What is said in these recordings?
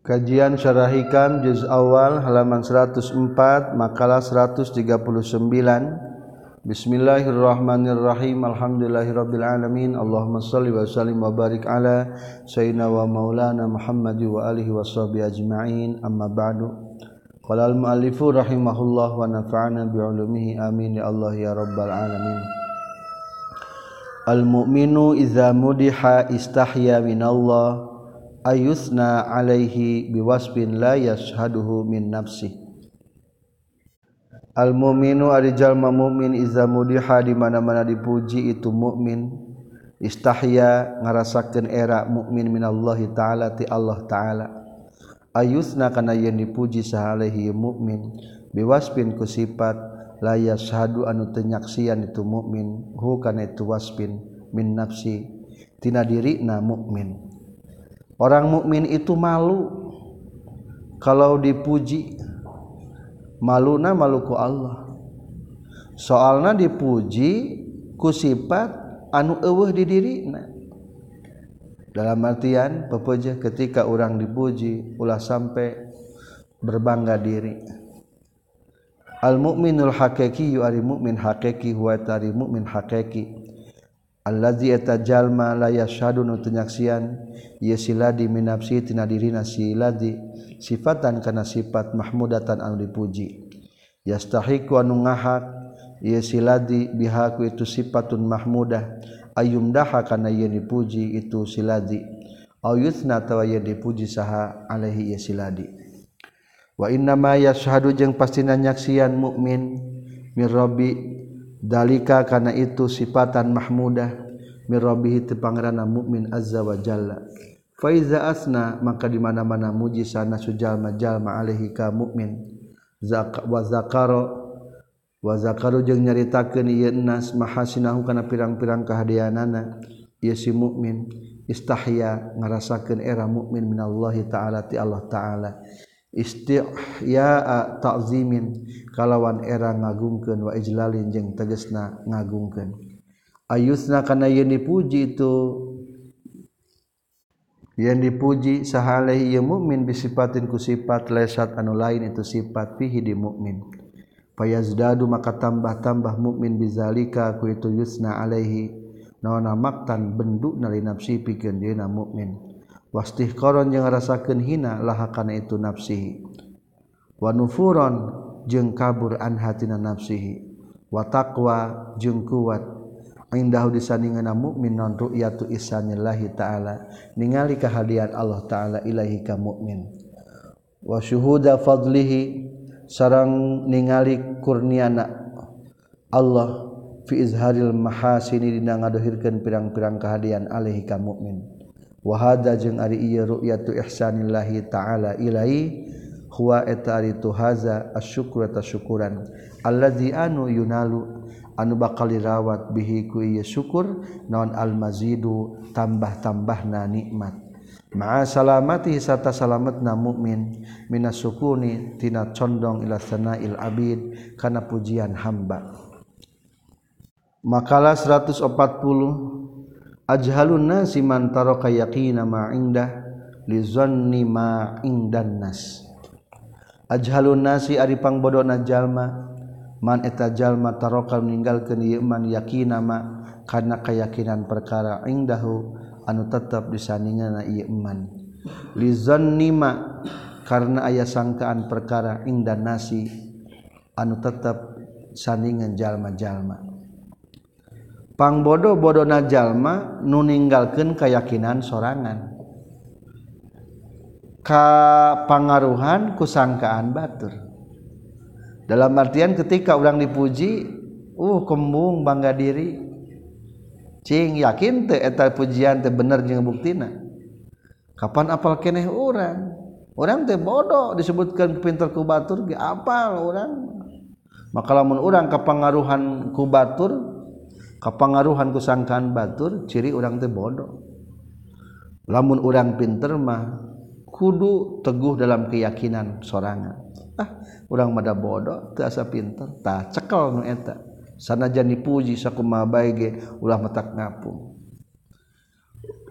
Kajian Syarah Hikam juz awal halaman 104 makalah 139 Bismillahirrahmanirrahim. Alhamdulillahirabbil alamin Allahumma shalli wa sallim wa barik ala sayyidina wa maulana Muhammad wa alihi washabi ajmain. Amma ba'du. Qala al muallifu rahimahullah wa nafa'ana bi ulumihi amin. Ya Allah ya rabbal alamin. Al mu'minu idza mudiha istahya minallah. ayusna alaihi biwasfin la yashhaduhu min nafsi al muminu arijalma mumin iza mudiha di mana-mana dipuji itu mukmin istahya ngarasakeun era mukmin minallahi taala ti Allah taala. Ayusna kana yen dipuji sahalehi mukmin biwasfin ku sifat la yashhadu anu teu nyaksian itu mukmin hu kana itu wasfin min nafsi. Tina dirina mukmin orang mukmin itu malu. Kalau dipuji maluna maluku Allah. Soalnya dipuji ku sifat anu eueuh di dirina. Dalam artian pepuja ketika orang dipuji ulah sampai berbangga diri. Al mukminul hakiki yu ari mukmin hakiki huwa tari mukmin hakiki allazi eta jalma la yasyadunu tunyaksian ye siladi minapsi tina dirina siladi sifatan kana sifat mahmudatan anu dipuji. Yastahiqu anu ngahak ye siladi bihaku itu sifatun mahmudah ayum daha kana ye dipuji itu siladi au tawa ye dipuji saha alaihi ye siladi wa inna ma yashhadu jeung pastina nyaksian mukmin min dalika karena itu sifatan mahmudah mirrobihi tepangerana mukmin azza wa jalla. Faiza asna maka di mana-mana muji sana sujalma jalma alaihi ka mukmin zak wa zakaro wa zakaru jeung nyaritakeun ieu nas mahasinahu kana pirang-pirang kahadianana ieu si mukmin istahya ngarasakeun era mukmin minallahi taala ti Allah taala. istiya takzimin kalawan era ngagungkeun wa ijlalin jeung tegesna ngagungkeun. Ayusna kana yen dipuji itu yen dipuji sahaleh ieu mukmin bisipatin ku sifat lesat anu lain itu sifat fihi di mukmin fayazdadu maka tambah-tambah mukmin bizalika ku itu yusna alaihi. Naona maktan benduk nali nafsi pikeun dieuna mukmin wastih koron yang rasakan hina lahakana itu nafsihi. Wanufuron jeng kabur an hatina nafsihi. Wataqwa jeng kuat. Indahu disandinganna mukmin non ru'yatu isanillahi ta'ala. Ningali kehadiran Allah ta'ala ilahi ka mukmin. Wa syuhuda fadlihi sarang ningali kurniana Allah fi izharil mahasini dina ngadohirkeun pirang-pirang kehadiran alaihi ka mukmin. wahada jeung ari ieu ru'yatu ihsanillahi ta'ala ilai huwa eta ari tu haza asyukru ta syukuran. Allazi anu yunalu anu bakal dirawat bihi ku ieu syukur naon almazidu tambah-tambahna nikmat. Ma'a salamati sarta salametna mukmin minas sukuni tina condong ila sanail abid kana pujian hamba. Makalah 140 ajhalun nasi man taraka yaqina ma indah li zanni ma indan nas. Ajhalun nasi ari pangbodona jalma man eta jalma taraka ninggalkeun ieu man yaqina ma kana kayakinan perkara indahu anu tetap disandinganna ieu man. Li zanni ma karena aya sangkaan perkara indan nasi anu tetap sandingan jalma-jalma. pangbodo-bodona jalma nu ninggalkeun kayakinan sorangan. Ka pangaruhan kusangkaan batur. Dalam artian ketika orang dipuji uh kembung bangga diri. Cing yakin teh eta pujian teh bener jeung buktina? Kapan apal keneh orang orang teh bodoh disebutkan pinter ku batur ge apal orang maka lamun orang kepengaruhan ku batur kapangaruhan kusangkaan batur ciri orang teh bodoh. Lamun orang pinter mah kudu teguh dalam keyakinan sorangan. Ah orang mada bodoh teu asa pinter. Tak cekel nu eta. Sanajan dipuji sakumaha bae ge ulah metak ngapung.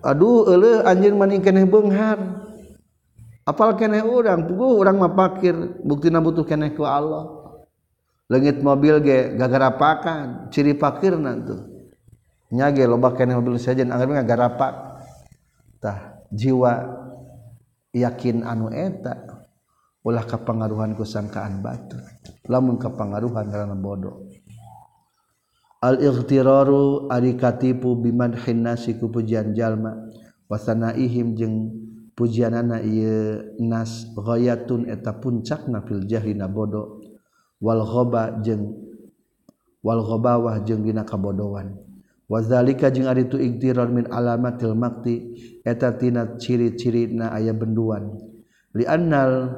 Aduh euleuh anjeun maning keneh beunghar apal keneh orang puguh orang mah pakir buktina butuh keneh ku Allah. legit mobil ge gagarapakan ciri fakirna tuh nyage loba kene mobil sejen anggar gagarapak. Tah jiwa yakin anu eta ulah kepengaruhan kusangkaan batu. Lamun kepengaruhan karena bodoh. Al ightiraru ari katipu bimadhin nasi ku pujian jalma wasana wasanaihim jeung pujianana ieu nas ghayatun eta puncakna fil jahli bodoh. walkhoba jeng walkhobawah jeng dina kabodowan wazalika jeung ari itu igtirar min alamatil makti eta tina ciri-ciri na aya benduan. Li annal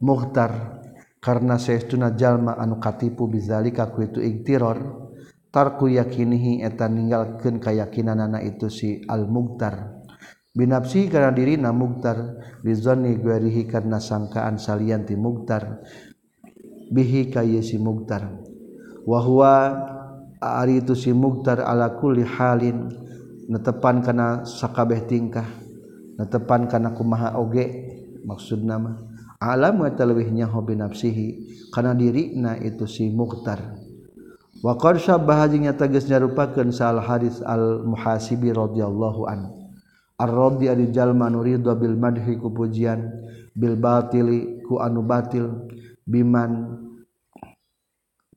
muhtar karena saestuna jalma anu katipu bizalika ku itu igtirar tarku yakinihi eta ninggalkeun kayakinanana itu si al muhtar binapsi karena diri na muhtar bizanni guerihi karena sangkaan salian ti muhtar bihi ka si muktar. Wa huwa ari itu si muktar ala kulli halin netepan kana sakabeh tingkah netepan kana kumaha oge maksud nama. Alam wa talwihnya hobi nafsihi kana dirina itu si muktar. Wa qad sabbaha jeung tegas nyarupakeun sal hadis al muhasibi radhiyallahu an ar-radhi ari jalma nuridu bil madhi ku pujian bil batili ku anu batil. biman.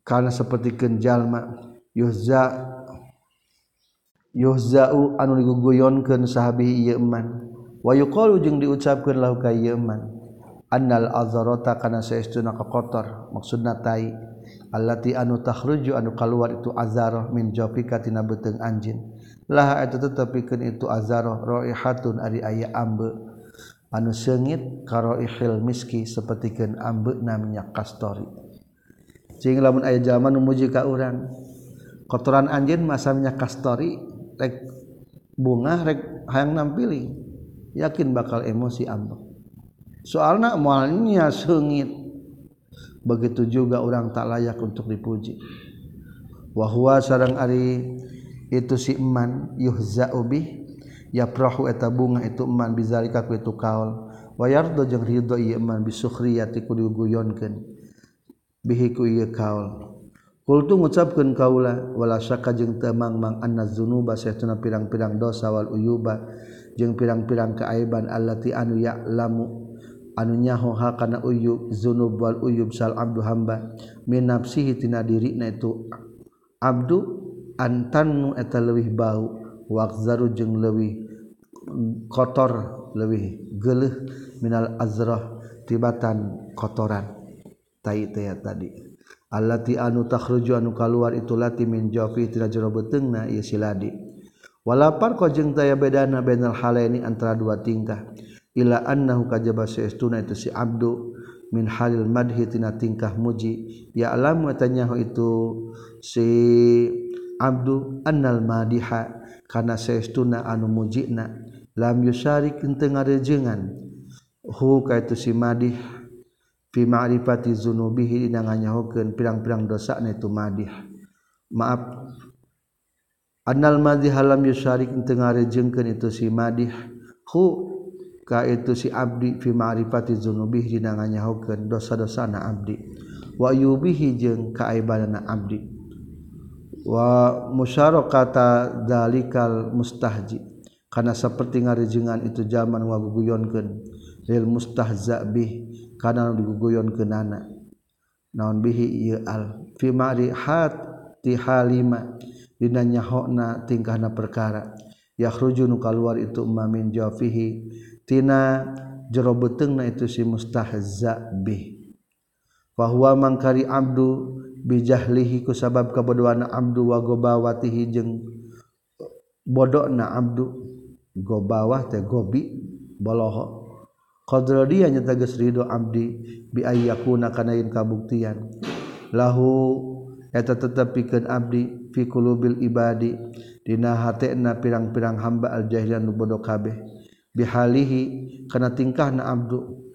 Karena seperti kenjallma Yuza Yuzau anu diguguyonkeun sahabi Yeman wa yuqalu jeung diucapkeun lahu ka Yeman annal azrata kana saestuna kotor. Maksudna tai allati anu takhruju anu kaluar itu azarah min jafika tina beuteung anjeun laha eta tetepikeun itu azarah raihatun ari aya ambe. anu sengit karo ihil miski sapertikeun ambeuna minyak kastori. Sehingga lamun aya zaman memuji ka orang kotoran anjing masa minyak kastori rek bunga rek hayang nampili yakin bakal emosi ambek soalnya moalnya sengit begitu juga orang tak layak untuk dipuji. Wahwa sarang ari itu si iman yuhza'u bih ya prahu eta bunga itu eman bizalika ku itu kaul. Wa yardo jeung ridho ieu man bisukhriyati ku diguyonkeun bihi ku ieu kaul. Kultu ngucapkeun kaula wala syaka jeung teu mangmang anna dzunuba saytuna pirang-pirang dosa wal uyuba jeung pirang-pirang keaiban allati anu ya'lamu anu nyaho hakana uyub zunub wal uyub sal abdu hamba min nafsihi tina dirina itu. Abdu antanu eta leuwih bau. Waqzaru jeung leuwih kotor leuwih geuleuh minal azrah tibatan kotoran. Tai teh tadi. Allati anu takhruju anu kaluar itu lati min jafi tina jero beteungna ieu siladi walapar ko jeung taya bedana bainal halaini antara dua tingkah. Ila annahu kajaba saestuna itu si abdu min halil madhi tina tingkah muji. Ya alamu tanyahu itu si abdu annal madiha karena seestuna anu mujina lam yusari teu ngarejengan hu kaitu si madih. Fi ma'rifati zunubihi dina nganyahokeun pirang-pirang dosa na itu madih. Maaf. Annal madih lam yusari teu ngarejengkeun itu si madih. Hu ka itu si abdi fi ma'rifati zunubihi dina nganyahokeun dosa-dosa na abdi. Wa yubihi jeung kaaibanana abdi. wa musyaro kata dalikal mustahji. Karena seperti ngarijengan itu zaman wa guguyonkeun lil mustahza bih kana diguguyonkeunana naon bihi? Ieu al fi ma'rihat ti halima. Dina nyahona tingkahna perkara. Yakhruju nu kaluar itu mamin jafihi. Tina jero beteungna itu si mustahza bih. Fa huwa mangkari abdu bijahlihi ku sabab kabodohana abdu wa gobawatihi jeung bodokna abdu. Gobawah teh gobi boloho. Qadra dia nyata geus ridho abdi bi ayyakuna kana yen kabuktian. Lahu eta tetepikeun abdi fi qulubil ibadi dina hatena pirang-pirang hamba al jahilian nu bodoh kabeh. Bihalihi kana tingkahna abdu.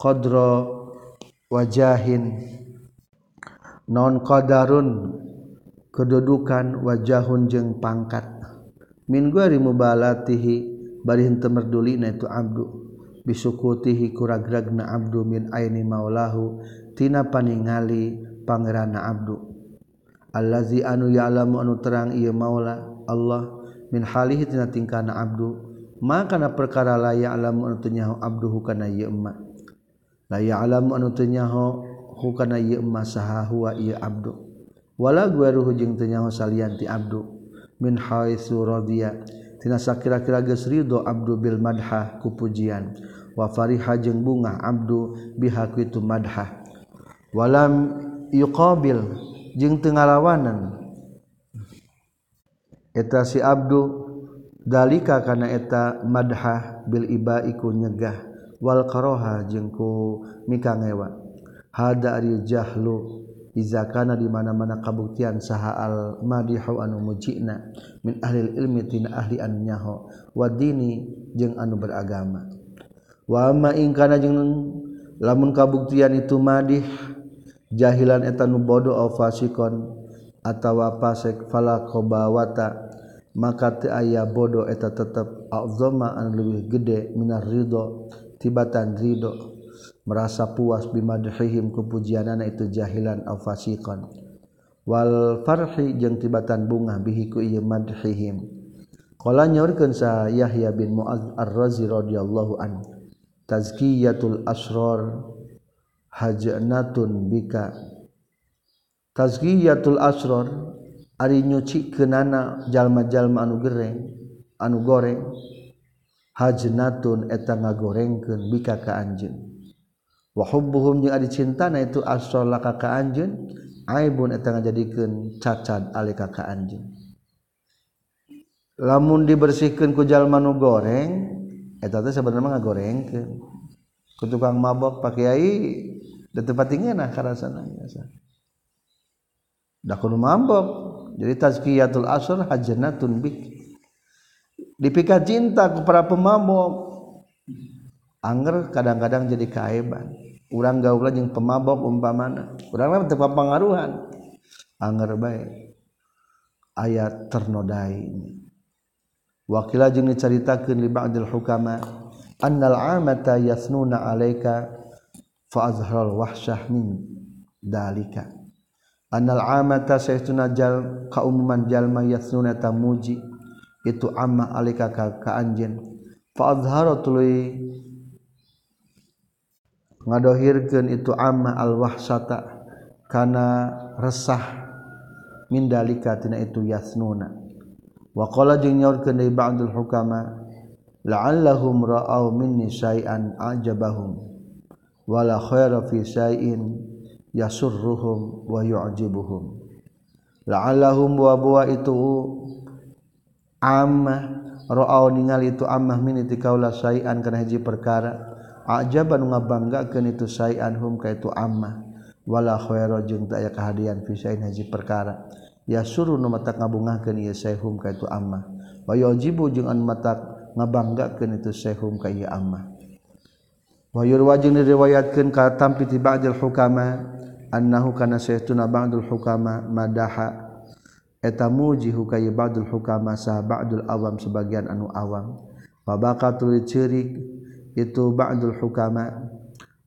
Qadra wajahin non qadarun kedudukan wajahun jeung pangkat. Min guari mubalatihi bari henteu merdulina itu abdu. Bisukutihi kuragragna abdu min aini maulahu tina paningali pangerana abdu. Allazi anu ya'lamu anu terang ieu maula Allah min halihi tina tingkana abdu. Maka na perkara la ya'lamu anu tunyaho abduhu kana ieu emma. La ya'lamu anu tunyaho hukana ieu masaha huwa ieu abdu. Wala gueruhu jeung teu nyaho salian ti abdu. Min haitsu radiya. Tina sakira-kira geus ridho abdu bil madha ku pujian. Wa fariha jeung bunga abdu biha ku itu madha walam yuqabil jeung teu ngalawanan. Eta si abdu dalika kana eta madha bil ibaiku nyegah. Wal karoha jeung ku mikangewa. hada ari jahlu iza kana di mana-mana kabuktian saha al madihu anu mujina min ahli ilmi tina ahli anu nyaho wa dini jeung anu beragama. Wa ma ingkana jeung lamun kabuktian itu madih jahilan eta nu bodoh au fasikon atawa fasik fala qobawata maka teu aya bodoh eta tetep azama an leuwih gede minar ridho tibatan ridho. merasa puas bimadhihim kepujianana itu jahilan aw fasiqan. Wal farhi jeung tibatan bunga bihi ku ieu madhihim. Qala nyaurkeun sa Yahya bin Muaz Ar-Razi radhiyallahu an tazkiyatul asrar hajnatun bika. Tazkiyatul asrar ari nyucikenana jalma-jalma anu gereng anu goreng hajnatun eta ngagorengkeun bika ka anjeun. wahubbuhum jeung ari cinta itu asrala ka ka anjeun aibun eta ngajadikeun cacat ali ka ka anjeun. Lamun dibersihkan ku jalma nu goreng eta teh sebenarnya mah ngagorengkeun. Ku tukang mabok pak kiai da tempat tingena karasana biasa da kudu mabok jadi tazkiyatul asr hajnatun bik. Dipikat cinta ku para pemabok anger kadang-kadang jadi kaeban. urang gaula jeung pemabok umpamana. Urang mah teu pangaruhan anger bae. Ayat ternodai. Wakila jeung dicaritakeun li ba'dil hukama annal amata yasnuna alaika fa azharal wahsyah min dalika annal amata saytuna jal kaumuman jalma yasnuna tamuji itu amma alika ka, ka anjeun. Fa azhara tuluy ngadohirkeun itu amma al-wahsata kana resah mindalika tina itu yasnuna. Wa qala jeung nyaurkeun deui ba'dul hukama la'allahum ra'aw minni syai'an ajabahum wala khaira fi syai'in yasurruhum wa yu'jibuhum. La'allahum wa buwa itu amma ra'aw ningali itu ammah min tikaulah syai'an kana hiji perkara ajaban ngabanggakeun itu sayan hum ka itu amma wala khaira jeung teu aya kahadian fi sain haji perkara. Ya suruh nu mata ngabungahkeun ieu sayhum ka itu amma wa yajibu jeung an mata ngabanggakeun itu sayhum ka ieu amma wa yurwajin diriwayatkeun ka tampi ti ba'dil hukama annahu kana sayyiduna ba'dul hukama madaha. Eta muji hukai ba'dul hukama sa ba'dul awam sebagian anu awam. Wa baqatul cirik itu ba'dul hukama.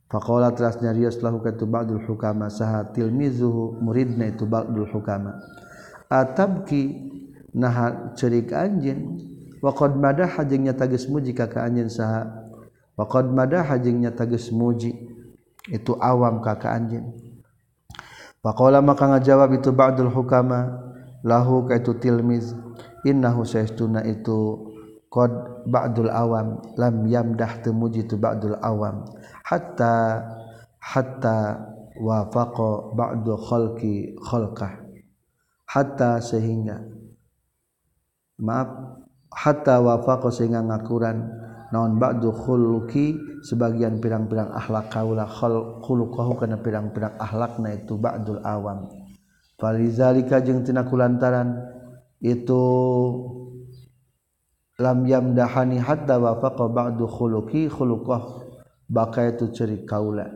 Faqala teras nyarios lahu katu ba'dul hukama. Saha tilmizuhu muridna itu ba'dul hukama. Atabki nah cerik anjeun wa qad madaha jeung nya tagis muji ka anjeun saha. Wa qad madaha jeung nya tagis muji. Itu awam ka anjeun Faqala maka ngajawab itu ba'dul hukama. Lahu kaitu tilmiz innahu saystuna itu qad ba'dul awam lam yamdah temuji tu ba'dul awam. Hatta hatta wafaqa ba'du khalqi khalqah. Hatta sehingga maaf hatta wafaqa sehingga ngakuran naon ba'du khuluqi sebagian pirang-pirang akhlak kaula khuluqahu kana pirang-pirang akhlakna itu ba'dul awam. Falizalika jeung tina kulantaran itu lam yamdahani hatta wafaqa ba'du khuluqi khuluqah. Baka itu ciri kaula.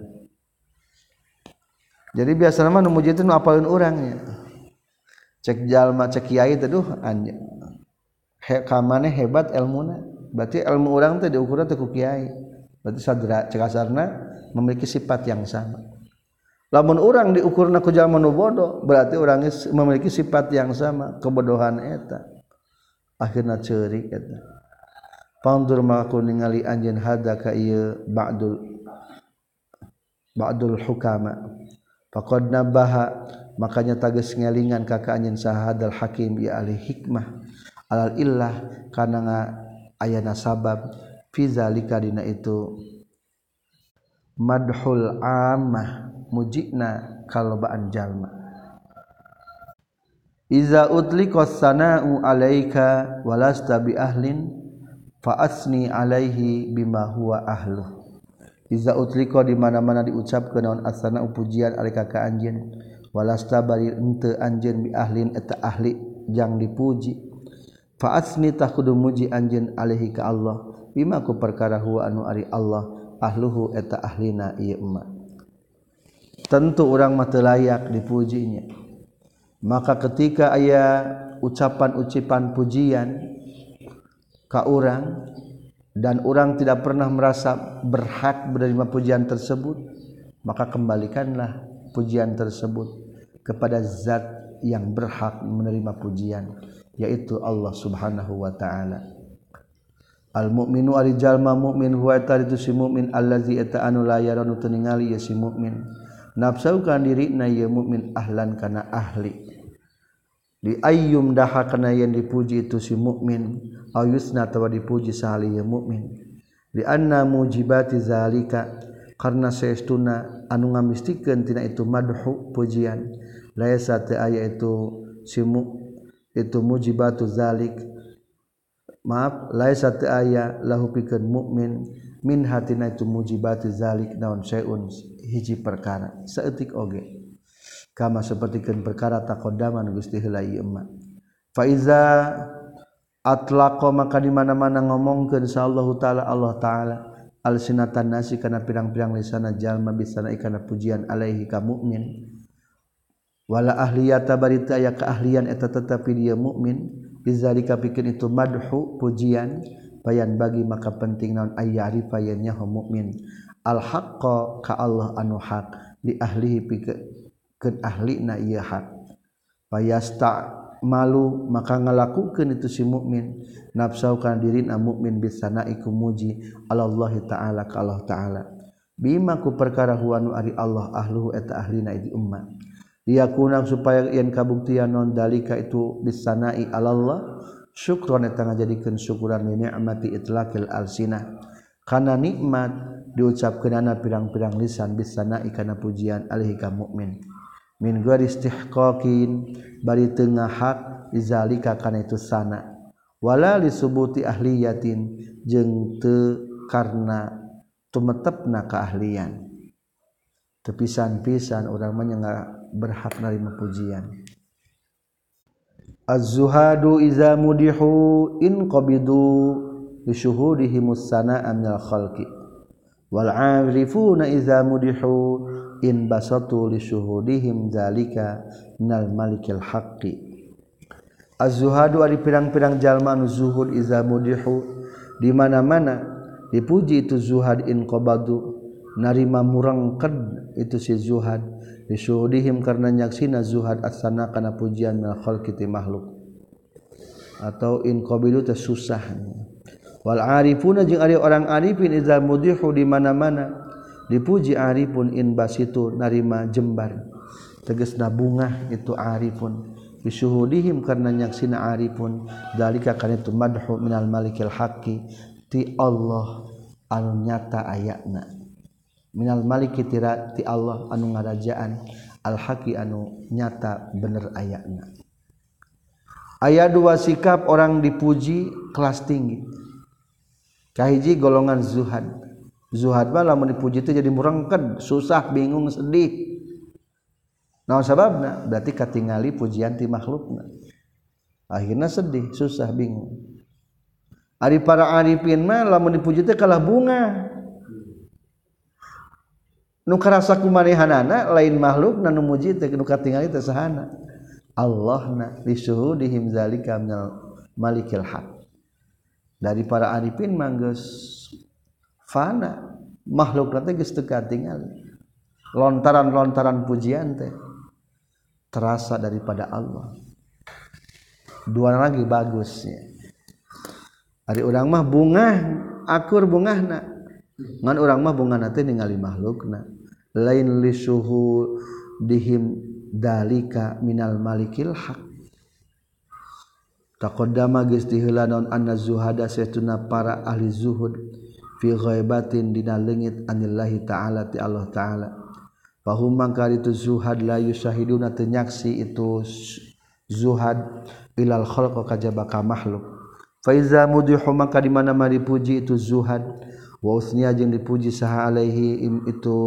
Jadi biasanya mah muji itu apalin orangnya cek jalma cek kiai teduh anja. He, kamane hebat ilmuna. Berarti ilmu orang teh diukur teh ku kiai. Berarti sadra cek asarna memiliki sifat yang sama. Lamun orang diukur ku jalma nu bodoh berarti orangnya memiliki sifat yang sama kebodohan eta. akhirnya ceurik eta pandur malaku ningali anjeun hada ka ieu ba'dul ba'dul hukama. Faqad nabaha makanya tages ngelingan kakak anjeun sahadal hakim ya ahli hikmah alal illah kana ayana sabab fi zalika dina itu madhul ammah mujina kalobaan jalma. Iza utli kosana'u alaika walasta bi ahlin fa asni alaihi bima huwa ahlu. Iza utli di mana-mana diucap ke naon asana pujian alaika ka anjeun walasta bari ente anjeun bi ahlin eta ahli jang dipuji. Fa asni takudu muji anjeun alaihi ka Allah bima ku perkara huwa anu ari Allah ahluhu eta ahlina ieu emak. Tentu orang mata layak dipujinya. Maka ketika ayah ucapan-ucipan pujian ke orang dan orang tidak pernah merasa berhak menerima pujian tersebut maka kembalikanlah pujian tersebut kepada zat yang berhak menerima pujian yaitu Allah Subhanahu wa taala. Mukminu arijallma mukmin itu si mukmin allazi eta anu layaran teningali ya si mukmin nafsaukan diri na ya mukmin ahlan kana ahli di ayyum daha kana yang dipuji itu si mukmin. Au yusna tawa dipuji sahali ya mukmin. Li anna mujibati zalika karena saestuna anu ngamistikeun tina itu madhu pujian. Laisa teu aya itu si mu, itu mujibatu zalik. Maaf laisa teu aya lahu pikeun mukmin. Min hatina itu mujibati zalik naon syai'un hiji perkara. Saeutik oge. okay. kama sepertikan perkara takodaman Gusti heula ieu faiza atlaqa maka di mana-mana ngomongkeun insyaallah taala Allah taala al sinatan nasi kana pirang-pirang lisana jalma bisana ikana pujian alaihi ka mukmin wala ahliyata barita aya keahlian eta tetapi dia mukmin bizalika pikeun itu madhu pujian bayan bagi maka penting naon ayyarifa yannya mukmin al haqqa ka Allah anu hak li ahlihi pikeun ahli na payasta malu maka ngalakukan itu si mukmin. Nafsaukan diri na mukmin bisana iku muji Allah taala ka Allah taala. Bima ku perkara huwa nu ari Allah ahluhu eta ahlina di umma. Kunang supaya yang kabuktian non dalika itu bisanai Allah syukron eta ngajadikeun syukuran ni nikmati itlaqil alsinah. Kana nikmat diucapkeunana pirang-pirang lisan bisanai kana pujian alih ka mukmin. Min ghairi istihqaqin bari tengah hak izalika kana itu sana. Wala li subuti ahliyatin jeung teu karena tumetepna keahlian. Tepisan-pisan orang menyengat berhak narima pujian. Az-zuhadu iza mudihu in qabidu li syuhudihi musana'a minal khalqi. Wal 'arifuna iza mudihu in basatu li syuhudihim zalika minal malikil haqqi. Az-zuhadu ari pirang-pirang jalma anu zuhud iza mudihu di mana-mana dipuji itu zuhad in qabadu narima murangked itu si zuhad. Disuhudihim karena nyaksina zuhad asana kana pujian minal kiti makhluk. Atau in qabilu teh wal arifuna jeung ari orang arifin iza mudihu di mana-mana dipuji Arifun inbas itu narima jembar. Teges nabungah itu Arifun bisuhudihim karena nyaksina Arifun dalika karena itu madhu minal malikil haqi. Ti Allah anu nyata ayatna minal maliki tira ti Allah anu ngarajaan. Al haqi anu nyata bener ayatna ayat dua sikap orang dipuji kelas tinggi. Kahiji golongan zuhad. Zuhad mah lamun dipuji itu jadi murengked susah bingung sedih. Nah sababna? Berarti katingali pujian ti makhlukna. Akhirnya sedih susah bingung. Ari para arifin mah lamun dipuji teh kalah bunga. Rasaku manehanana lain makhluk na muji tinggal sahhana Allah na disuhu dihimzalika Malikilha dari para Arifin manggus fana. Makhluk nanti geus tingali lontaran-lontaran pujian teh terasa daripada Allah. Dua lagi bagusnya. Hari orang mah bunga akur bunga nak ngan orang mah bunga nanti ningali makhluk nak lain lisuhu dihim dalika minal malikil hak takodama geus diheula naon anna zuhada saytuna para ahli zuhud. Fi ghaibatin dina leungit anillahi ta'ala ti Allah ta'ala. Fahum mangka itu zuhad la yusahiduna teu nyaksi itu zuhad ilal khalqa kajaba ka makhluk. Fa iza mudihu maka di mana-mana dipuji itu zuhad wa usniya jeung dipuji saha alaihi itu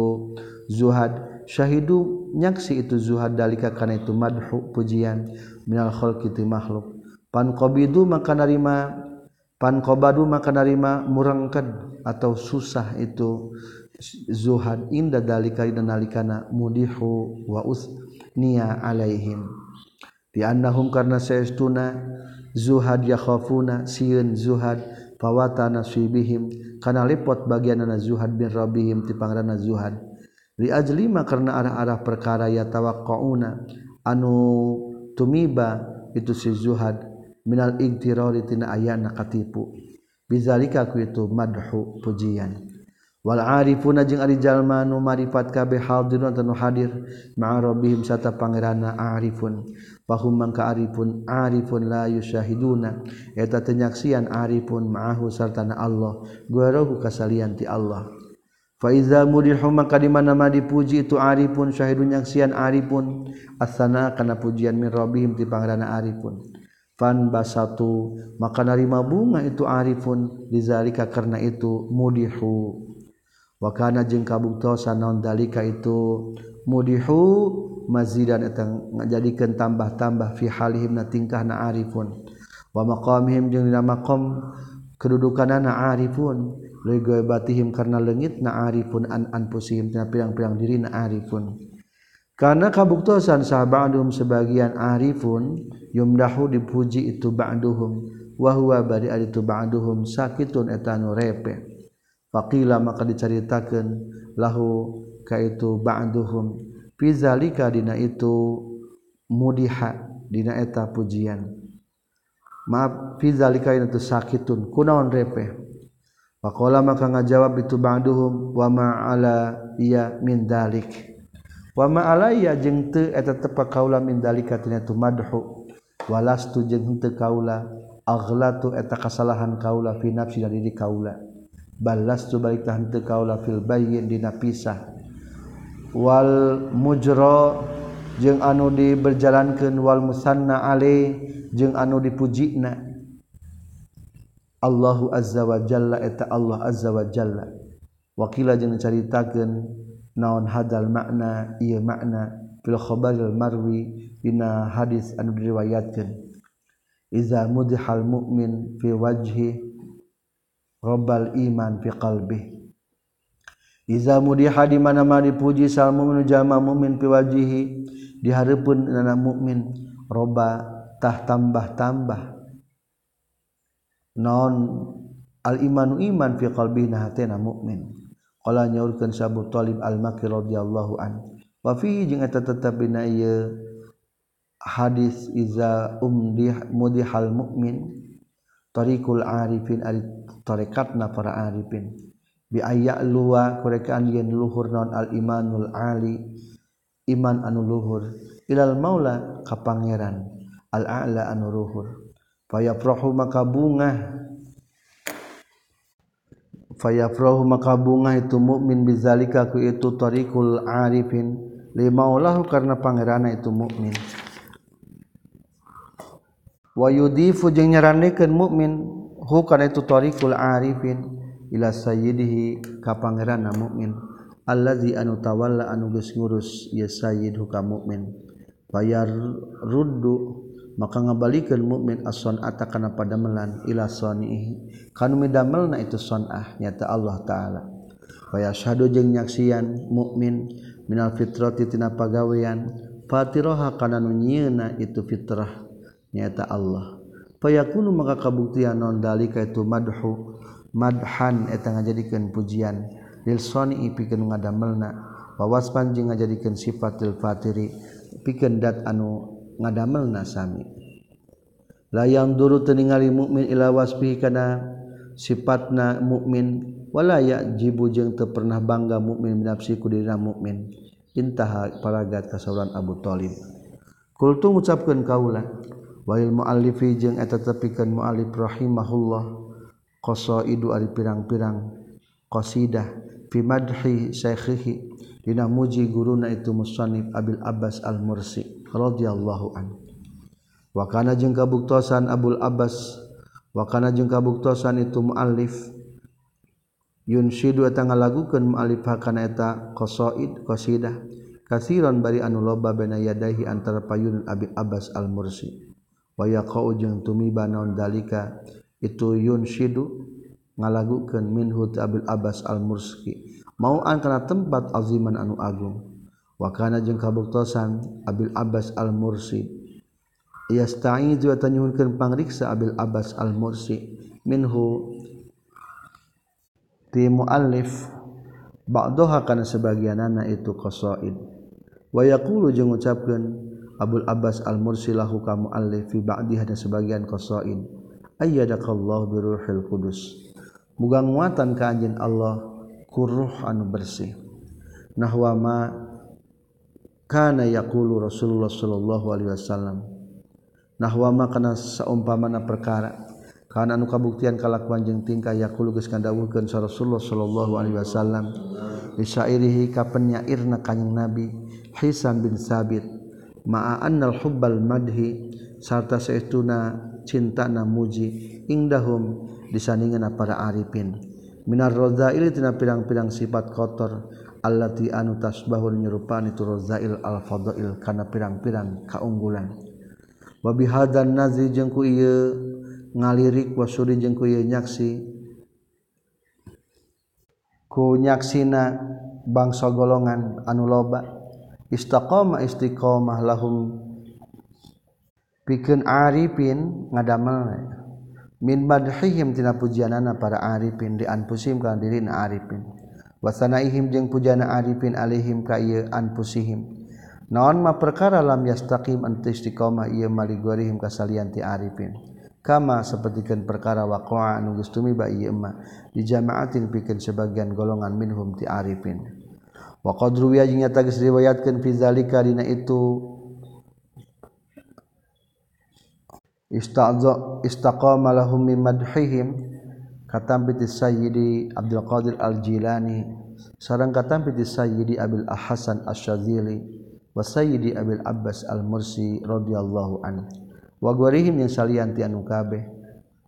zuhad. Syahidu nyaksi itu zuhad dalika kana itu madhu pujian minal khalqi ti makhluk. Pan qabidu maka narima pan qabadu maka narima murangked atau susah itu zuhad inda dalika dan nalikana mudihu wa usniya alaihim. Bi annahum karna sayastuna zuhad yakhafuna sieun zuhad fawata nasibihim kana lipot bagianana zuhad bin rabbihim ti pangarana zuhad. Li ajli ma karna arah-arah perkara ya tawaqqauna anu tumiba itu si zuhad minal igtirari tina ayana katipu. bizalika ku itu madhu pujian. Wal arifuna jeung ari jalma nu marifat kabeh hadirun anu hadir ma'a rabbihim sata pangeranna arifun. Fahum mangka arifun arifun la yusyahiduna. Eta tenyaksian arifun ma'ahu sartana Allah. Guerohu kasalian ti Allah. Fa iza mudihum maka di mana-mana dipuji itu arifun syahidun nyaksian arifun. Asana kana pujian min rabbihim ti pangeranna arifun. fan basatu. Maka narima bunga itu arifun. Lizalika karena itu mudihu. Wa kana jeung kabuktosan naon dalika itu mudihu. Mazidan eta ngajadikeun tambah-tambah fi halihim na tingkahna arifun. Wa maqamihim jeung dina maqam kedudukanana arifun. Li batihim karena leungitna arifun an anfusihim tina pirang-pirang dirina arifun. Karena kabuktosan sahabatdum sebagian arifun yumdahu dipuji itu ba'duhumwahwa bari itu ba'duhum sakitun etanu repe. Fakila maka diceritakan lahu ka itu ba'duhum fizalika dina itu mudiha dina eta pujian. Maaf fizalika itu sakitun kunaon repe. Pakola maka ngajawab itu ba'duhum wa ma'ala iya min dalik. wama alaya jeung teu eta tepa kaula min dalika tina tu madhu. Walastu jeung henteu kaula aghlatu eta kasalahan kaula fi nafsi dari diri kaula. Balastu balik tah henteu kaula fil bayyin dina pisah. Wal mujra jeung anu diberjalankeun wal musanna ale jeung anu dipujina. Allahu azza wa jalla eta Allah azza wa jalla. Wakila jeung caritakeun naon hadzal makna ieu makna fil khabaril marwi dina hadis anu diriwayatkeun iza mudhihal mu'min fi wajhi rabbal iman fi qalbihi iza mudiha di mana-mana dipuji sal mu'minu jama mu'min fi wajhihi dihareupeun nana mukmin roba tah tambah-tambah. Non al imanu iman fi qalbina hatena mukmin Kala nyaurkeun Sabu Abu Thalib Al-Makki radhiyallahu an. Wa fihi jeung eta tetep dina ieu hadis iza umdih mudihal mukmin tariqul arifin ari tarekatna para arifin. Bi ayya luwa kurekaan yen luhur non al imanul ali iman anu luhur. Ilal maula ka pangeran al a'la anu luhur. Fayafrahu maka bungah fayafrahu maka bunga itu mukmin bizalika ku itu tariqul arifin. Limaulahu karena pangerana itu mukmin. Wa yudifu jeung nyarandekeun mukmin hu kana itu tariqul arifin. Ila sayyidihi ka pangeranna mukmin. Allazi anu tawalla anu geus ngurus ya sayyid hu ka mukmin. Bayar ruddu maka ngabalikan mukmin ason atakana pada melan ila sonihi kanu midamelna itu sonah nyata Allah taala. Wa yashhadu jeung nyaksian mukmin minal fitrati tina pagawean fatiroha kana nunyeuna itu fitrah nyata Allah. Fayakunu maka kabuktian non dalika itu madhu madhan eta ngajadikeun pujian. Lil soni pikeun ngadamelna wawas panjing ngajadikeun sifatil fatiri pikeun dat anu ngadamelna sami. Layang duru teningali mukmin ila wasfihi kana sifatna mukmin wala jibu jeung teu pernah bangga mukmin binafsi ku diri mukmin. Intaha paragat kasauran Abu Thalib kultu ngucapkeun kaula wal muallifi jeung eta tepikeun muallif rahimahullah qasaidu ari pirang-pirang qasidah fi madhi syaikhihi dina muji guruna itu musannif Abil Abbas Al-Mursi radhiyallahu anhu. Wakana jeung kabuktosan Abdul Abbas wa kana jeung kabuktosan itu muallif. Yunsyidu eta ngalagukeun muallif kana eta qasaid qasidah. Kasiran bari anu loba bena yadaihi antara payun Abi Abbas al-Mursi. Wa yaqau jeung tumiba naon dalika itu yunsyidu ngalagukeun minhu Abdul Abbas al-Mursi. Mau an kana tempat aziman anu agung. Wa kana jeung kabuktosan Abil Abbas al-Mursi. Yasta'izu wa tanyuhunkeun pangriksa Abil Abbas al-Mursi. Minhu ti muallif ba'daha kana sebagianana itu qasaid. Wa yaqulu jeung ngucapkeun Abul Abbas al-Mursi lahu ka muallif fi ba'diha sebagian qasaid. Ayyadakallahu biruhil qudus. Mugang muatan ka anjeun Allah kuruh anu bersih. Nahwa ma kana yaqulu Rasulullah sallallahu alaihi wasallam nahwa ma kana saumpamana perkara? Kana anu kabuktian kalakuan jeung tingkah yaqulu geus kandawuhkeun sa Rasulullah sallallahu alaihi wasallam lisairihi ka penyairna kanjing Nabi Hisan bin Sabit ma'a annal hubbal madhi sarta saestuna cintana muji indahum disandingan para arifin. Minar rodaili tina pirang-pirang sifat kotor allati anu tasbahun nyerupani itu rozail al fadail kana pirang-pirang kaunggulan. Wa bihadan nazi jeung ku ieu ngalirik wa suri jeung ku ieu nyaksi ku nyaksina bangsa golongan anu loba. Istaqama istiqamah lahum pikeun arifin ngadamel min madhihim tina pujianana para arifin di dianpusim kana dirina arifin. Wasanaihim jeung pujana arifin alaihim ka ieu anfusihim. Naon ma perkara lam yastaqim anta istiqomah ieu maligorihim kasalian ti arifin. Kama sapertikeun perkara waqa'a anu geus tumiba ieu mah di jamaatin pikeun sebagian golongan minhum ti arifin. Wa qad ruwiya jeung nyata geus fi zalika dina itu istaqama lahum madhihim katampiti Sayyidi Abdul Qadir Al-Jilani. Sareng katampiti Sayyidi Abil Hasan Asy-Syadzili wa Sayyidi Abil Abbas Al-Mursi radhiyallahu anhu. Wa gwarihim yang salianti anu kabeh.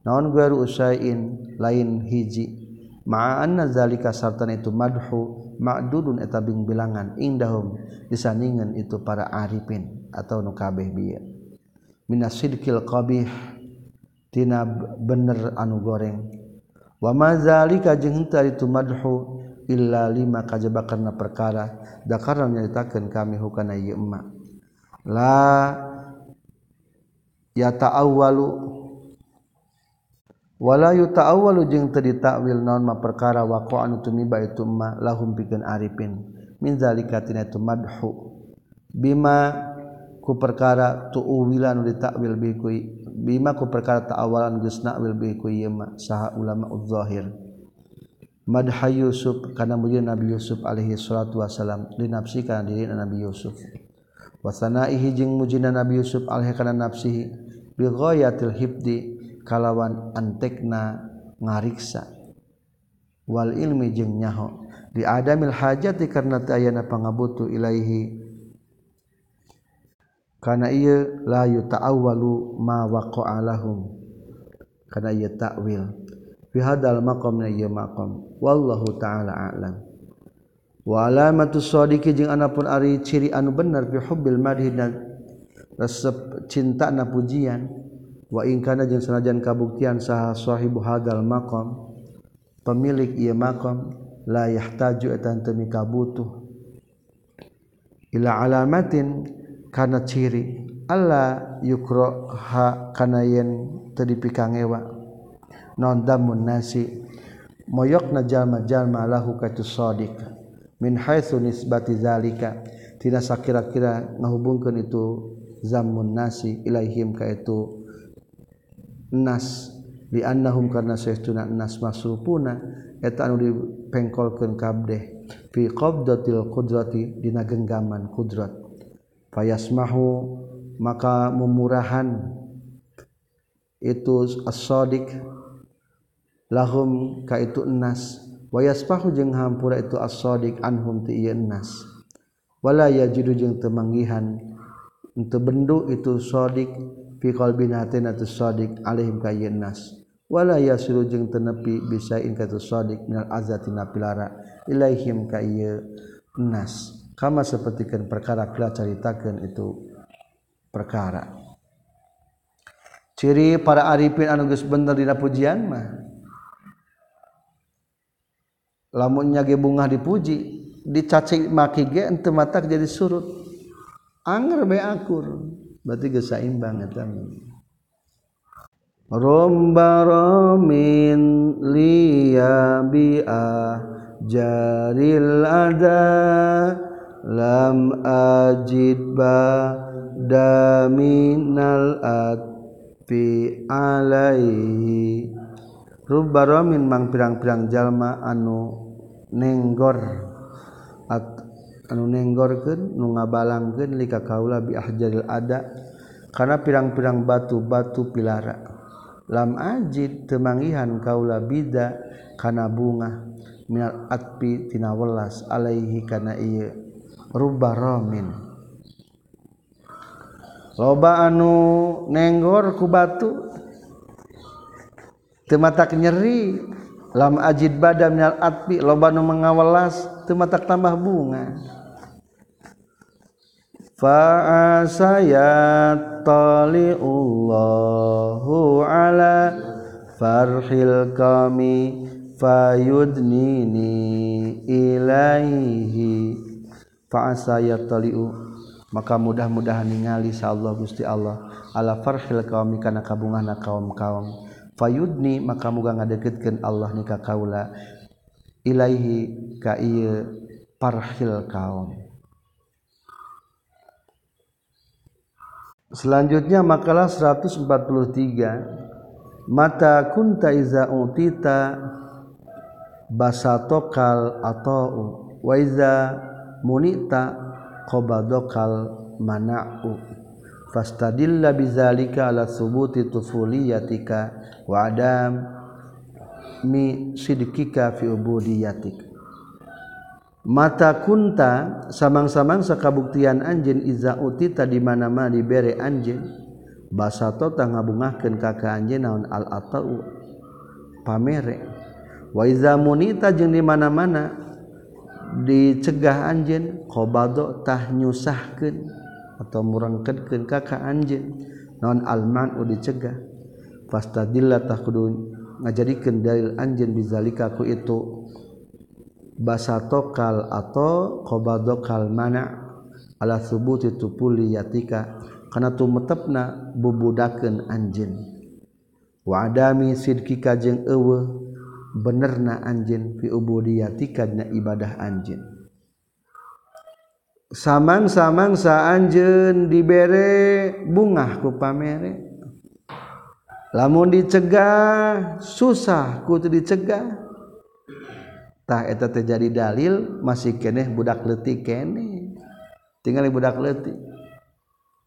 Naon gwaru usain lain hiji? Ma'a anna zalika sartan itu madhu ma'dudun eta bing bilangan indahum disandingan itu para arifin atau nu kabeh bieu minasidqil qabih tina bener anu goreng. wamazalika jeung henteu itu madhu illa lima kajaba karena perkara dakarna nyaritakeun kami hukana ieu emma. La yata'awwalu wala yuta'awwalu jeung teu ditakwil naon ma perkara waqa'an tumiba itu ma lahum pikeun arifin. Min zalika tina itu madhu. Bima ku perkara tuuwilan di takwil bima ku perkara ta'awalan geus nakwil yema saha ulama udzahir madha Yusuf kana muji Nabi Yusuf alaihi salatu wasalam linafsi kana diri Nabi Yusuf. Wasanaihi jeung mujina Nabi Yusuf alaihi kana nafsihi bi ghayatil hibdi kalawan antekna ngariksa. Wal ilmi jeung nyaho di adamil hajati karena tayana pangabutu ilaihi karena ia layu ta'awalu ma waqa'a lahum. Karena ia takwil fi hadal maqam na ieu maqam. Wallahu taala a'lam. Wa alamatus sadiqi jeung anapun ari ciri anu bener fi hubbil madhi dan resep cinta na pujian. Wa in kana jeung sanajan kabuktian saha sahibu hadal maqam pemilik ieu maqam la yahtaju etan teu mikabutuh. Ila alamatin kana ciri. Allah yukro ha kana yen terdipikang ewa non damun nasi. Moyok na jalma jalma lahu kaitu sodik min haitsu nisbati zalika. Tina sakira-kira ngahubungkeun itu zamun nasi ilaihim ka itu nas. Di annahum karna sayyiduna nas masrupuna eta anu dipengkolkeun kabdeh. Fi qabdatil qudrati dina genggaman qudrat payasmahu maka memurahan itu as-sodik lahum ka itu enas wayaspahu jeung hampura itu as-sodik anhum ti ieu enas wala yajidu jeung teu manggihan bendu itu sodik fi qalbin hatin atau sodik alaihim ka ieu enas wala yasiru jeung teu nepi bisain ka itu sodik minal azatina pilara ilaihim ka ieu enas kama sapertikeun perkara kala caritakeun itu perkara. Ciri para arifin anu geus bener dina pujian mah. Lamunnya ge bunga dipuji dicaci maki ge ente mata jadi surut. Anger be akur berarti geus saimbang eta Romba romin liya bi'a jaril ada lam ajid ba daminal at fi alaihi. Rubbaromin mang pirang-pirang jalma anu nenggor at anu nenggorkeun nu ngabalangkeun lika kaula bi ahjaril ada karena pirang-pirang batu-batu pilara. Lam ajid temangihan kaula bida kana bunga minal atpi tina welas alaihi kana ieu. Rubah romin loba anu nenggor ku batu tematak nyeri lama ajid badam minal atbi loba nu mengawelas teu matak tambah bunga. Fa saya taliullahu ala farhil kami fayudnini ilaihi fa saya taliu maka mudah-mudahan ningali sa Allah Gusti Allah. Ala farhil kami kana kabungahna kaum-kaum. Fayudni maka muga ngadeketkeun Allah nika kaula. Ilaihi ka ieu parhil kaum. Selanjutnya makalah 143 mata kunta iza utita basatokal atau wa iza munita qabadokal mana'u. Fastadilla bizalika ala subuti tufuliyatika wa adam mi sidqika fi ubudiyatik. Mata kunta samang-samang sakabuktian anjeun iza utita di mana-mana dibere anjeun basato tang ngabungahkeun ka ka anjeun naon al atau pamere. Wa iza munita jeung di mana-mana dicegah anj qbadotahnyusahkan atau murangkatkan kakak anj non alman dicegah? Fastadillahtah ngajadikan dalil anj bizalikaku itu. Basa tokal atau qbadokal mana? Ala subut itu puli yatika. Karena tu metepna bubudakan anjin wa adami sidkika jeung eueuh. Benerna anjeun fi ubudiyatika dina ibadah anjeun samang-samangsa Anjen dibere bunga ku pamere. Lamun dicegah susah ku dicegah. Tak eta terjadi dalil masih keneh budak letik kene tinggal budak letik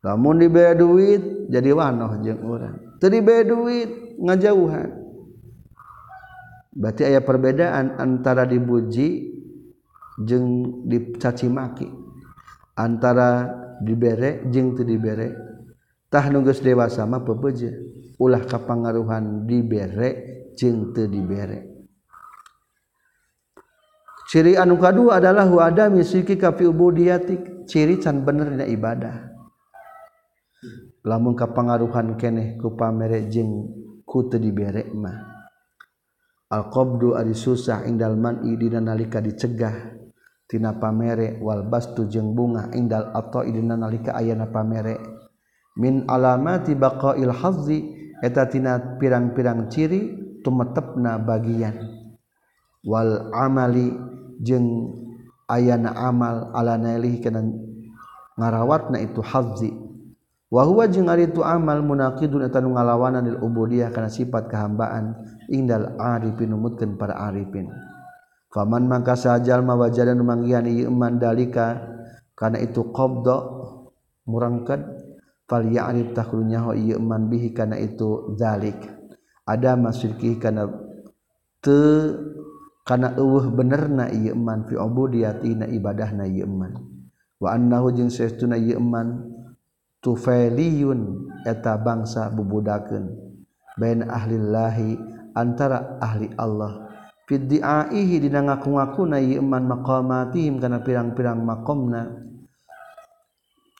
lamun dibere duit jadi wanoh jeung urang. Teu dibere duit ngajauhan berarti aya perbedaan antara dibuji jeung dicaci maki. Antara dibere jeung teu diberetah nunggus dewa sama pebeje. Ulah kapangaruhan diberre jeng teu dibere. Ciri anu kedua adalah wa misiki syirki ubudiyatik. Ciri can bener dina ibadah. Lamun kapangaruhan keneh ku pamere jeng ku teu mah. Alqobdu ari susah indal man'i dina nalika dicegah. Tina pamere wal bastu jeung bunga indal atau dina nalika ayana pamere. Min alamati baqail hazzi eta tina pirang-pirang ciri tumetepna bagian. Wal amali jeung ayana amal ala nailih kana ngarawatna itu hazzi. wahwa jeung ari itu amal munaqidun eta nu ngalawanan lil ubudiyah kana sifat kehambaan indal arifin numutkeun para arifin. Faman mangka sajal mawajada nu manggihan ieu iman dalika kana itu qabda murangkad fal ya'rif takhlunya ho ieu iman bihi kana itu zalik ada masyirki kana te kana eueuh benerna ieu iman fi ubudiyati na ibadahna ieu iman. Wa annahu jeung saestuna ieu iman tufailiyun eta bangsa bubudakeun. Ben ahlillahi antara ahli Allah. Fid diaihi dina ngaku-ngakuna iman maqamatihim kana pirang-pirang maqamna.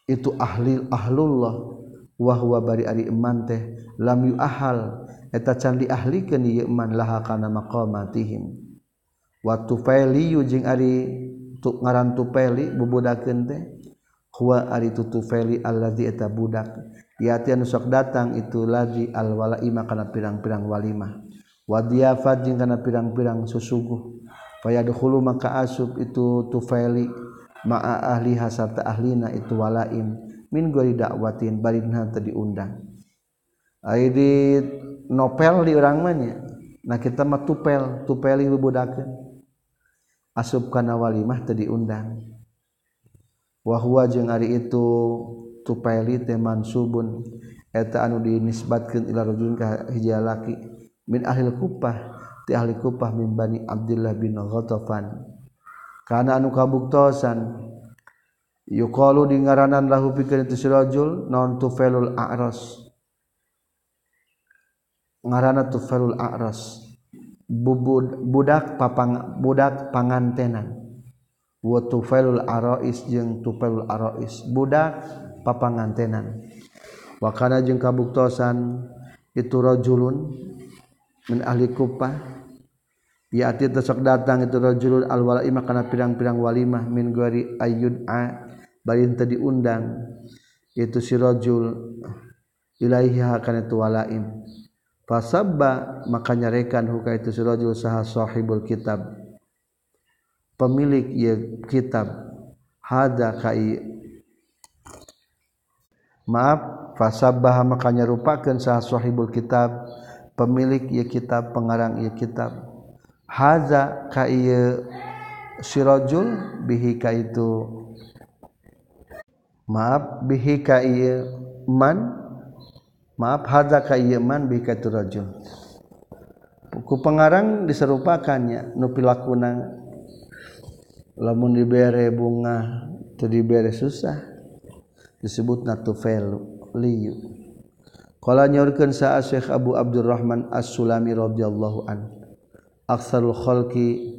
Itu ahli ahlullah. Wa huwa bari ari iman teh lam yuahal. Eta can diahlikeun ieu iman laha kana maqamatihim. Wa tufailiyu jeung ari tu ngaran tufaili bubudakeun teh huwa ari tutufeli allazi eta budak yatian sok datang itu lagi al walaima kana pirang-pirang walimah. Wa diafat jeung kana pirang-pirang susuguh. Fayadkhulu maka asub itu tufeli ma'a ahli hasarta ahlina itu walaim. Min gori dakwatin barinna teu diundang. Ai di nopel di urang mah nah kita mah tupel tupeli bubudakeun. Asub kana walimah teu diundang wahwa jeung ari itu tupaili teh mansubun. Eta anu dinisbatkeun ila rajulin ka hiji laki. Min ahli kupah ti ahli kupah min bani abdillah bin ghatafan. Kana anu kabuktosan yuqalu di ngaranan lahu pikeun itu sirajul non naon tufailul a'ras? Ngaranna tufailul a'ras bubud budak papang budak pangantenan. Wa tufelul arais jeung tufelul arais. Budak papangantenan. Wa kana jeung kabuktosan itu rajulun min ahli kupah Yati tesok datang itu rajulun al walaimah kana pirang-pirang walimah min gari ayud a barin teu diundang. Itu si rajul ilaiha kana itu walaim. Fasabba maka nyarekan huka itu si rajul saha sahibul kitab pemilik ye kitab. Hada kai. Maaf fasabbaha makanya nyarupakeun sah sahibul kitab. Pemilik ye kitab pengarang ye kitab. Haza ka ieu sirajul bihi ka itu maaf bihi ka man. Maaf haza ka ieu man bihi ka itu rajul. Ku pengarang diserupakannya nukpilakunan. lamun diberre bunga tadi diberre susah disebut natuvelu liu kalau nyorkan saat Syekh Abu Abdurrahman As-Sulami radhiyallahu an aksarul khalqi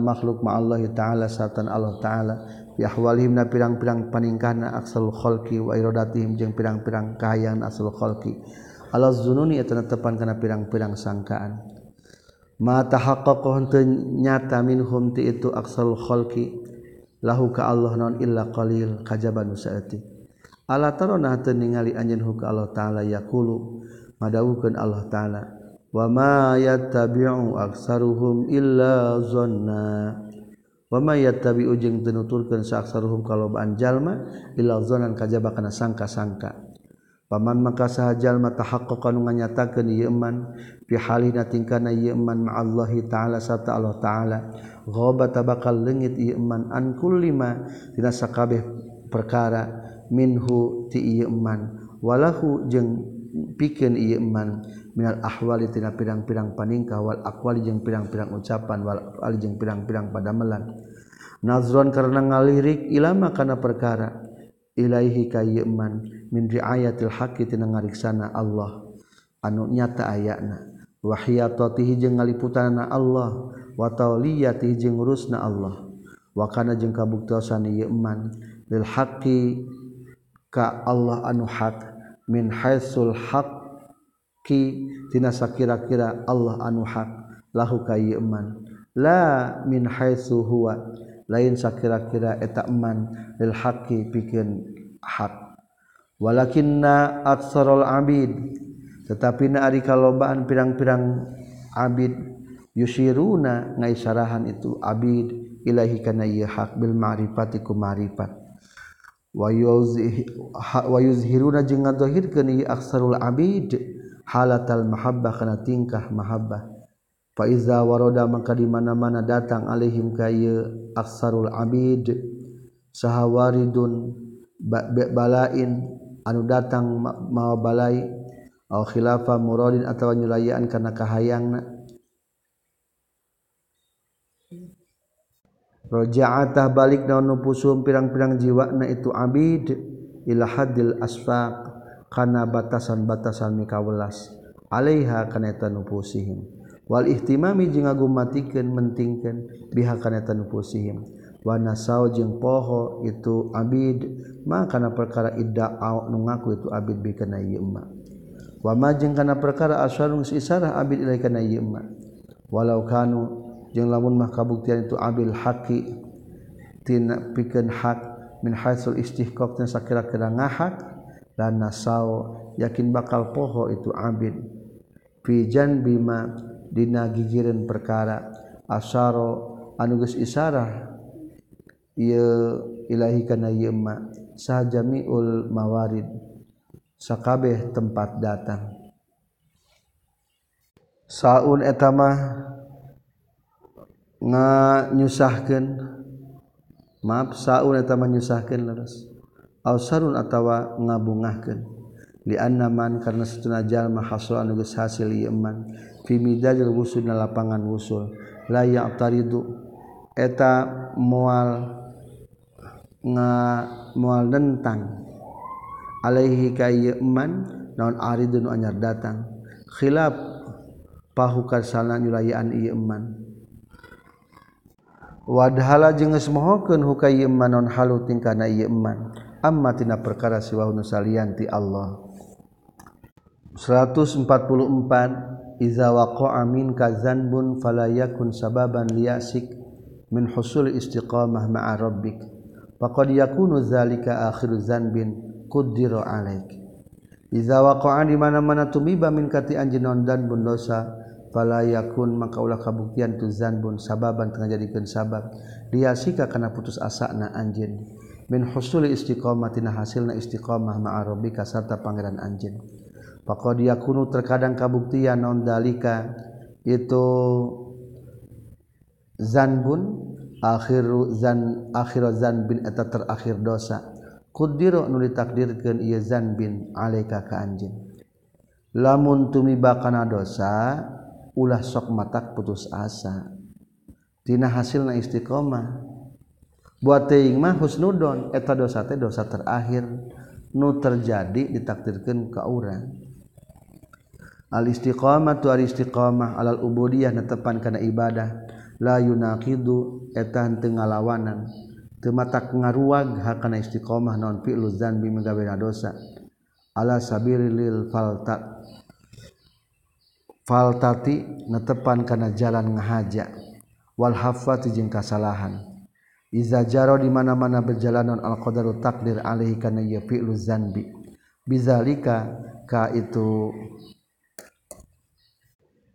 makhluk ma Allah taala satan Allah taala yahwalihim na pirang-pirang paningkana aksalul khalqi jeung pirang-pirang kayan asalul Allah zununi tepan karena pirang-pirang sangkaan. mata nyata minhum itu aksarul khalqi. Lahu ka Allah non illa qalil kajban saati Allah tarona teu ningali anjeun ka Allah taala yaqulu madawukeun Allah taala wa ma yattabi'u aksaruhum illa zanna. Wa ma yattabi'u jeung teu nuturkeun sa aksaruhum kalobaan jalma illa zannan kajaba kana sangka-sangka. Paman maka sahajal mata hakko kanungan nyatakan yeman pihalina tingkana yeman ma'allahi ta'ala sata Allah ta'ala. Ghoba tabakal lengit yeman an kullima tina sakabeh perkara minhu ti yeman walahu jeng pikeun iman minal ahwali tina pirang-pirang paningkah wal akwali jeung pirang-pirang ucapan wal ali jeung pirang-pirang padamelan nazron karena ngalirik ilama karena perkara. Ilaihi kayman min riayatil haqqi tina ngariksana Allah. Anu nyata ayana wa jeung ngaliputana Allah wa tawliyatihi jeung ngurusna Allah. Wa kana jeung kabuktosan ieu lil haqqi ka Allah anu haq min haitsul haqqi tina sakira-kira Allah anu haq lahu kayman la min haitsu huwa lain sakira-kira etakman lil haqi bikin hak. Walakinna aksarul abid. Tetapi na ari kalobaan pirang-pirang abid yusiruna ngaisarahan itu abid ilahi kana ieu hak bil ma'rifati ku ma'rifat. Wa yuzhiruna jeung ngadzahirkeun ieu aksarul abid halatal mahabbah kana tingkah mahabbah Faiza waroda maka di mana-mana datang alaihim kayu aksarul abid sahawaridun balain anu datang mawa balai au khilafa muradin atawa nyulayaan kana kahayangna. Roja'atah balik naon nupusum pirang-pirang jiwana itu abid ila hadil asfaq kana batasan-batasan mikawelas. Alaiha kana eta nupusihim Wal ihtimami jeung agumatikan mentingkan bihakaneta nupusihim. wa nasau jeung poho itu abid ma kana perkara idda'au nu ngaku itu abid bi kana ieu emma. Wama jeung kana perkara asyarung sisarah abid ilai kana ieu emma. Walau kanu jeung lamun mah kabuktian itu abil haqi tina pikeun hak min hasil istihqaqna sakira-kira ngahak dan nasau yakin bakal poho itu abid fi janbima dina gigireun perkara. Asyara anu isarah ieu ilahi kana ieu ma sajamiul mawarid sakabeh tempat datang. Saun eta mah nganyusahkeun. Maaf saun eta mah nyusahkeun leres. Ausarun atawa ngabungahkeun. Li annaman karena satuna jalma hasil anu hasil ieu midajil wusul na lapangan wusul layak taridu eta mual nga mual dentang. Alaihi kayman naon aridun anyar datang. Khilaf pahukar sana nyulayaan ieu iman wadhala jeung geus mohokeun hukay iman naon halu tingkana ieu iman amma tina perkara siwa nu salianti Allah. 144 iza waqa'a minka zanbun fala yakun sababan liyasik min husul istiqamah ma'a rabbik. Faqad yakunu zalika akhiru zanbin qaddira alaik. Iza waqa'a di mana-mana tumiba min kati anjinon dan bundosa fala yakun maka ulah kabuktian tu zanbun sababan tengah jadikeun sabab. Liyasika kana putus asana anjin min husul istiqamah tina hasilna istiqamah ma'a rabbika sarta pangeran anjin Pako dia kuno terkadang kabuktian non dalika itu zanbun akhir zan akhir zan bin eta terakhir dosa. Kudiro nu ditakdirkeun ieu zan bin alaika ka anjeun. Lamun tumiba kana dosa ulah sok matak putus asa. Tina hasil na istiqomah. Buat teing mah husnudon eta dosa teh dosa terakhir nu terjadi ditakdirkan ke orang. al-istiqamah tu al-istiqamah alal ubudiyah netepan kana ibadah. La yunaqidu eta henteu ngalawanan. Teu mata ngaruag hakana istiqamah naon fi'lu dzanbi menggawe dosa. Ala sabilil falta. Faltati netepan kana jalan ngahaja. Wal hafati jeung kasalahan. Iza jaro di mana-mana berjalan non al qadaru takdir alaihi kana ya fi'lu dzanbi. Bizalika ka itu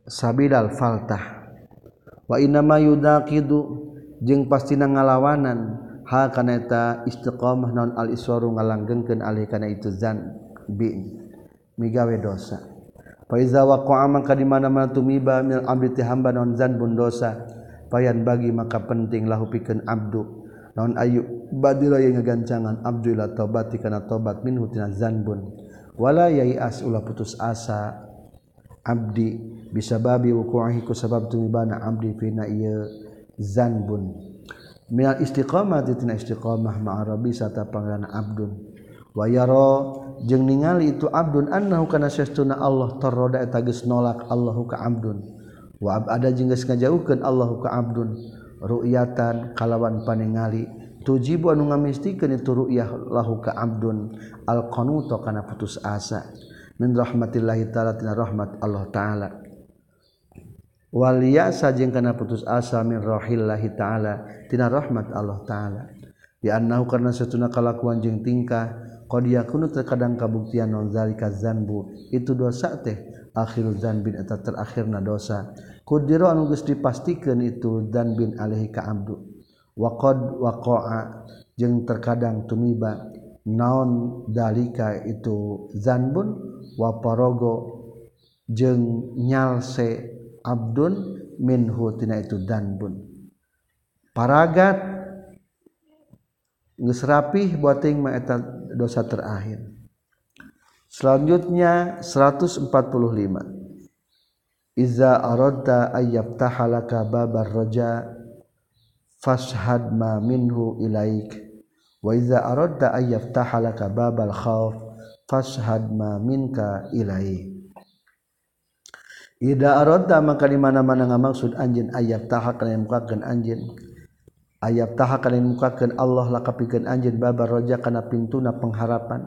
sabidal faltah. Wa inama yudaqidu jeung pastina ngalawanan. Hal kana eta istiqamah naon al iswaru ngalanggengkeun alih kana itu zan bi migawe dosa. Fa iza waqa'a maka di mana-mana tumiba mil abdi ti hamba naon zan bun dosa payan bagi maka penting lahu pikeun abdu. Naon ayu badira yang ngagancangan abdu ila tobat kana tobat minhu tina zanbun wala yai as ulah putus asa. abdi bisa babi wukuahi ku sabab tumibana abdi fina ieu zanbun. Minal istiqamah tina istiqamah ma'a rabbi sarta pangeran abdun. Wa yara jeung ningali itu abdun annahu kana sesuna Allah tarroda eta geus nolak Allahu ka abdun. Wa abada jeung geus ngajauhkeun Allahu ka abdun. Ru'yatan kalawan paningali. Tujibu anu ngamistikeun itu ru'yah lahu ka abdun. Al-qanuto kana putus asa. Min rahmatillahi taala tina rahmat Allah taala. Wal yasa jeung kana putus asa min rahillahi taala tina rahmat Allah taala. Di annahu karna satuna kalakuan jeung tingkah dia kuno terkadang kabuktian nonzalika zanbu itu dosa teh akhir zanbin eta terakhirna dosa. Kudiro anuges dipastikan itu dan bin Alaihi ka Abdul waqad waqa'a jeung terkadang tumiba naon dalika itu zanbun wa parogo jeung nyalse abdun minhu tina itu danbun. Paragat geus rapih buat ting ma eta dosa terakhir. Selanjutnya 145 Iza aradta ayyaftahalaka babar raja fashhad ma minhu ilaik. Wa iza aradta ay yaftaha laka babal khauf fashhad ma minka ilaik Ida aradta maka di mana-mana ngamaksud anjeun ayat taha kana mukakeun anjeun ayat taha kana mukakeun Allah lakapikeun anjeun babar roja kana pintuna pengharapan.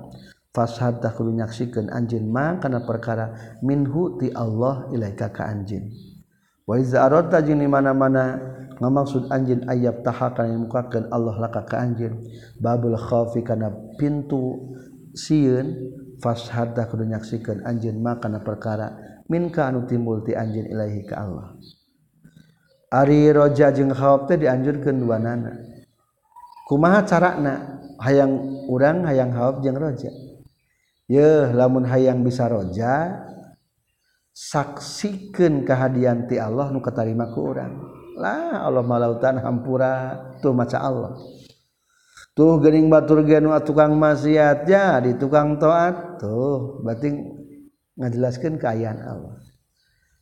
Fashhad tah kudu nyaksikeun anjeun ma kana perkara minhu ti Allah ilaika ka anjeun wa iza aradta di mana-mana ngamaksud anjin ayat tahakan yang mukakan Allah laka ke anjin. Babul khawfi kana pintu siun fashada kudu nyaksikan anjin makana perkara minka anu timbul ti anjin ilahi ka Allah. Ari roja jeung khawab teh dianjurkeun dua nana. kumaha carana? Hayang urang hayang khawab jeung roja. Yeuh lamun hayang bisa roja saksikan kehadian ti Allah nu katarima ku urang. Lah Allah malautan hampura tuh maca Allah. Tuh gening batur genu tukang maksiat. Ya di tukang taat. Tuh berarti ngajelaskeun keayaan Allah.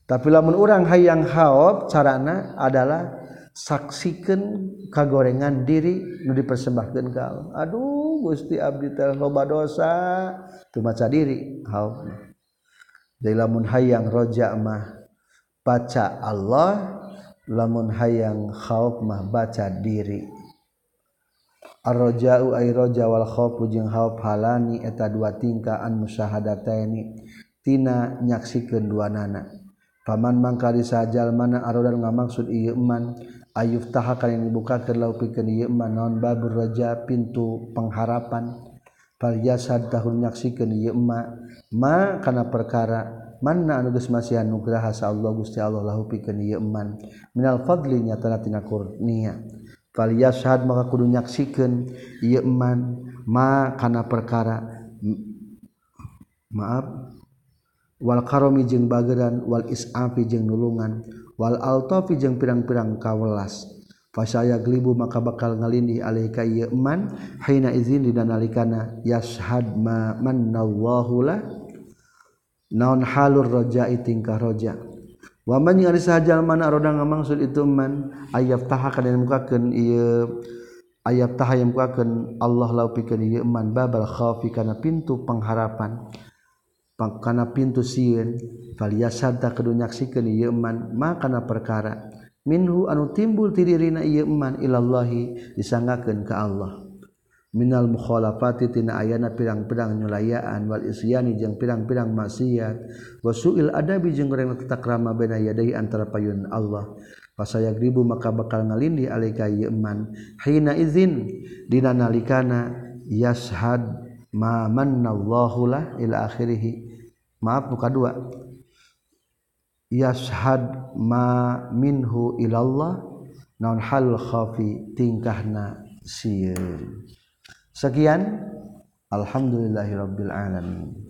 Tapi lamun orang hayang haob carana adalah saksikan kagorengan diri nu dipersembahkeun ka Allah. Aduh Gusti abdi teh dosa. Tuh maca diri haob jadi lamun hayang roja mah baca Allah lamun hayang khauf mah baca diri Arrojau airoja wal khofu jeung khauf halani eta dua tingkah an musyahadataini tina nyaksikeun dua nana. Paman mangkari sajal mana arodan ngamaksud ieu man ayuf taha kalian dibukakeun lau pikeun ieu man naon babur raja pintu pengharapan. Fal yasad tahun nyaksikeun ieu ma ma kana perkara. Mana anu geus masih anugerah sa Allah Gusti Allah lahu pikeun ieu man minal fadli nyatana tina kurnia. faliyashhad maka kudu nyaksikeun ieu eman. Ma kana perkara maaf. Wal karomi jeung bageran wal isafi jeung nulungan wal altafi jeung pirang-pirang kawelas. Fasaya glibu maka bakal ngalindih alaika ieu eman. Hina izin dinalikana yashhad ma manallahu la naon halur rajai tingkah roja? Waman yang sahjal mana roda ngamangsud itu man ayat taha kan yang mukakan iya ayat taha yang mukakan Allah lau pikeun ieu man babal khafi kana pintu pengharapan. Kana pintu sieun falyasadda kudu nyaksikeun ieu man ma kana perkara. Minhu anu timbul ti dirina ieu man ilallahi disanggakeun ka Allah. Minal mukhalafati tina ayana pirang-pirang nyulayaan wal isyani jeung pirang-pirang maksiat. Wasuil adabi jeung goreng takrama baina yadai antara payun Allah. Pasaya gribu maka bakal ngalindi alika yeman hina izin dina nalikana yashhad ma mannallahu la ila akhirih maaf muka dua. Yashhad ma minhu ilallah. Naun hal khafi tingkahna sieun sekian. Alhamdulillahirabbil alamin.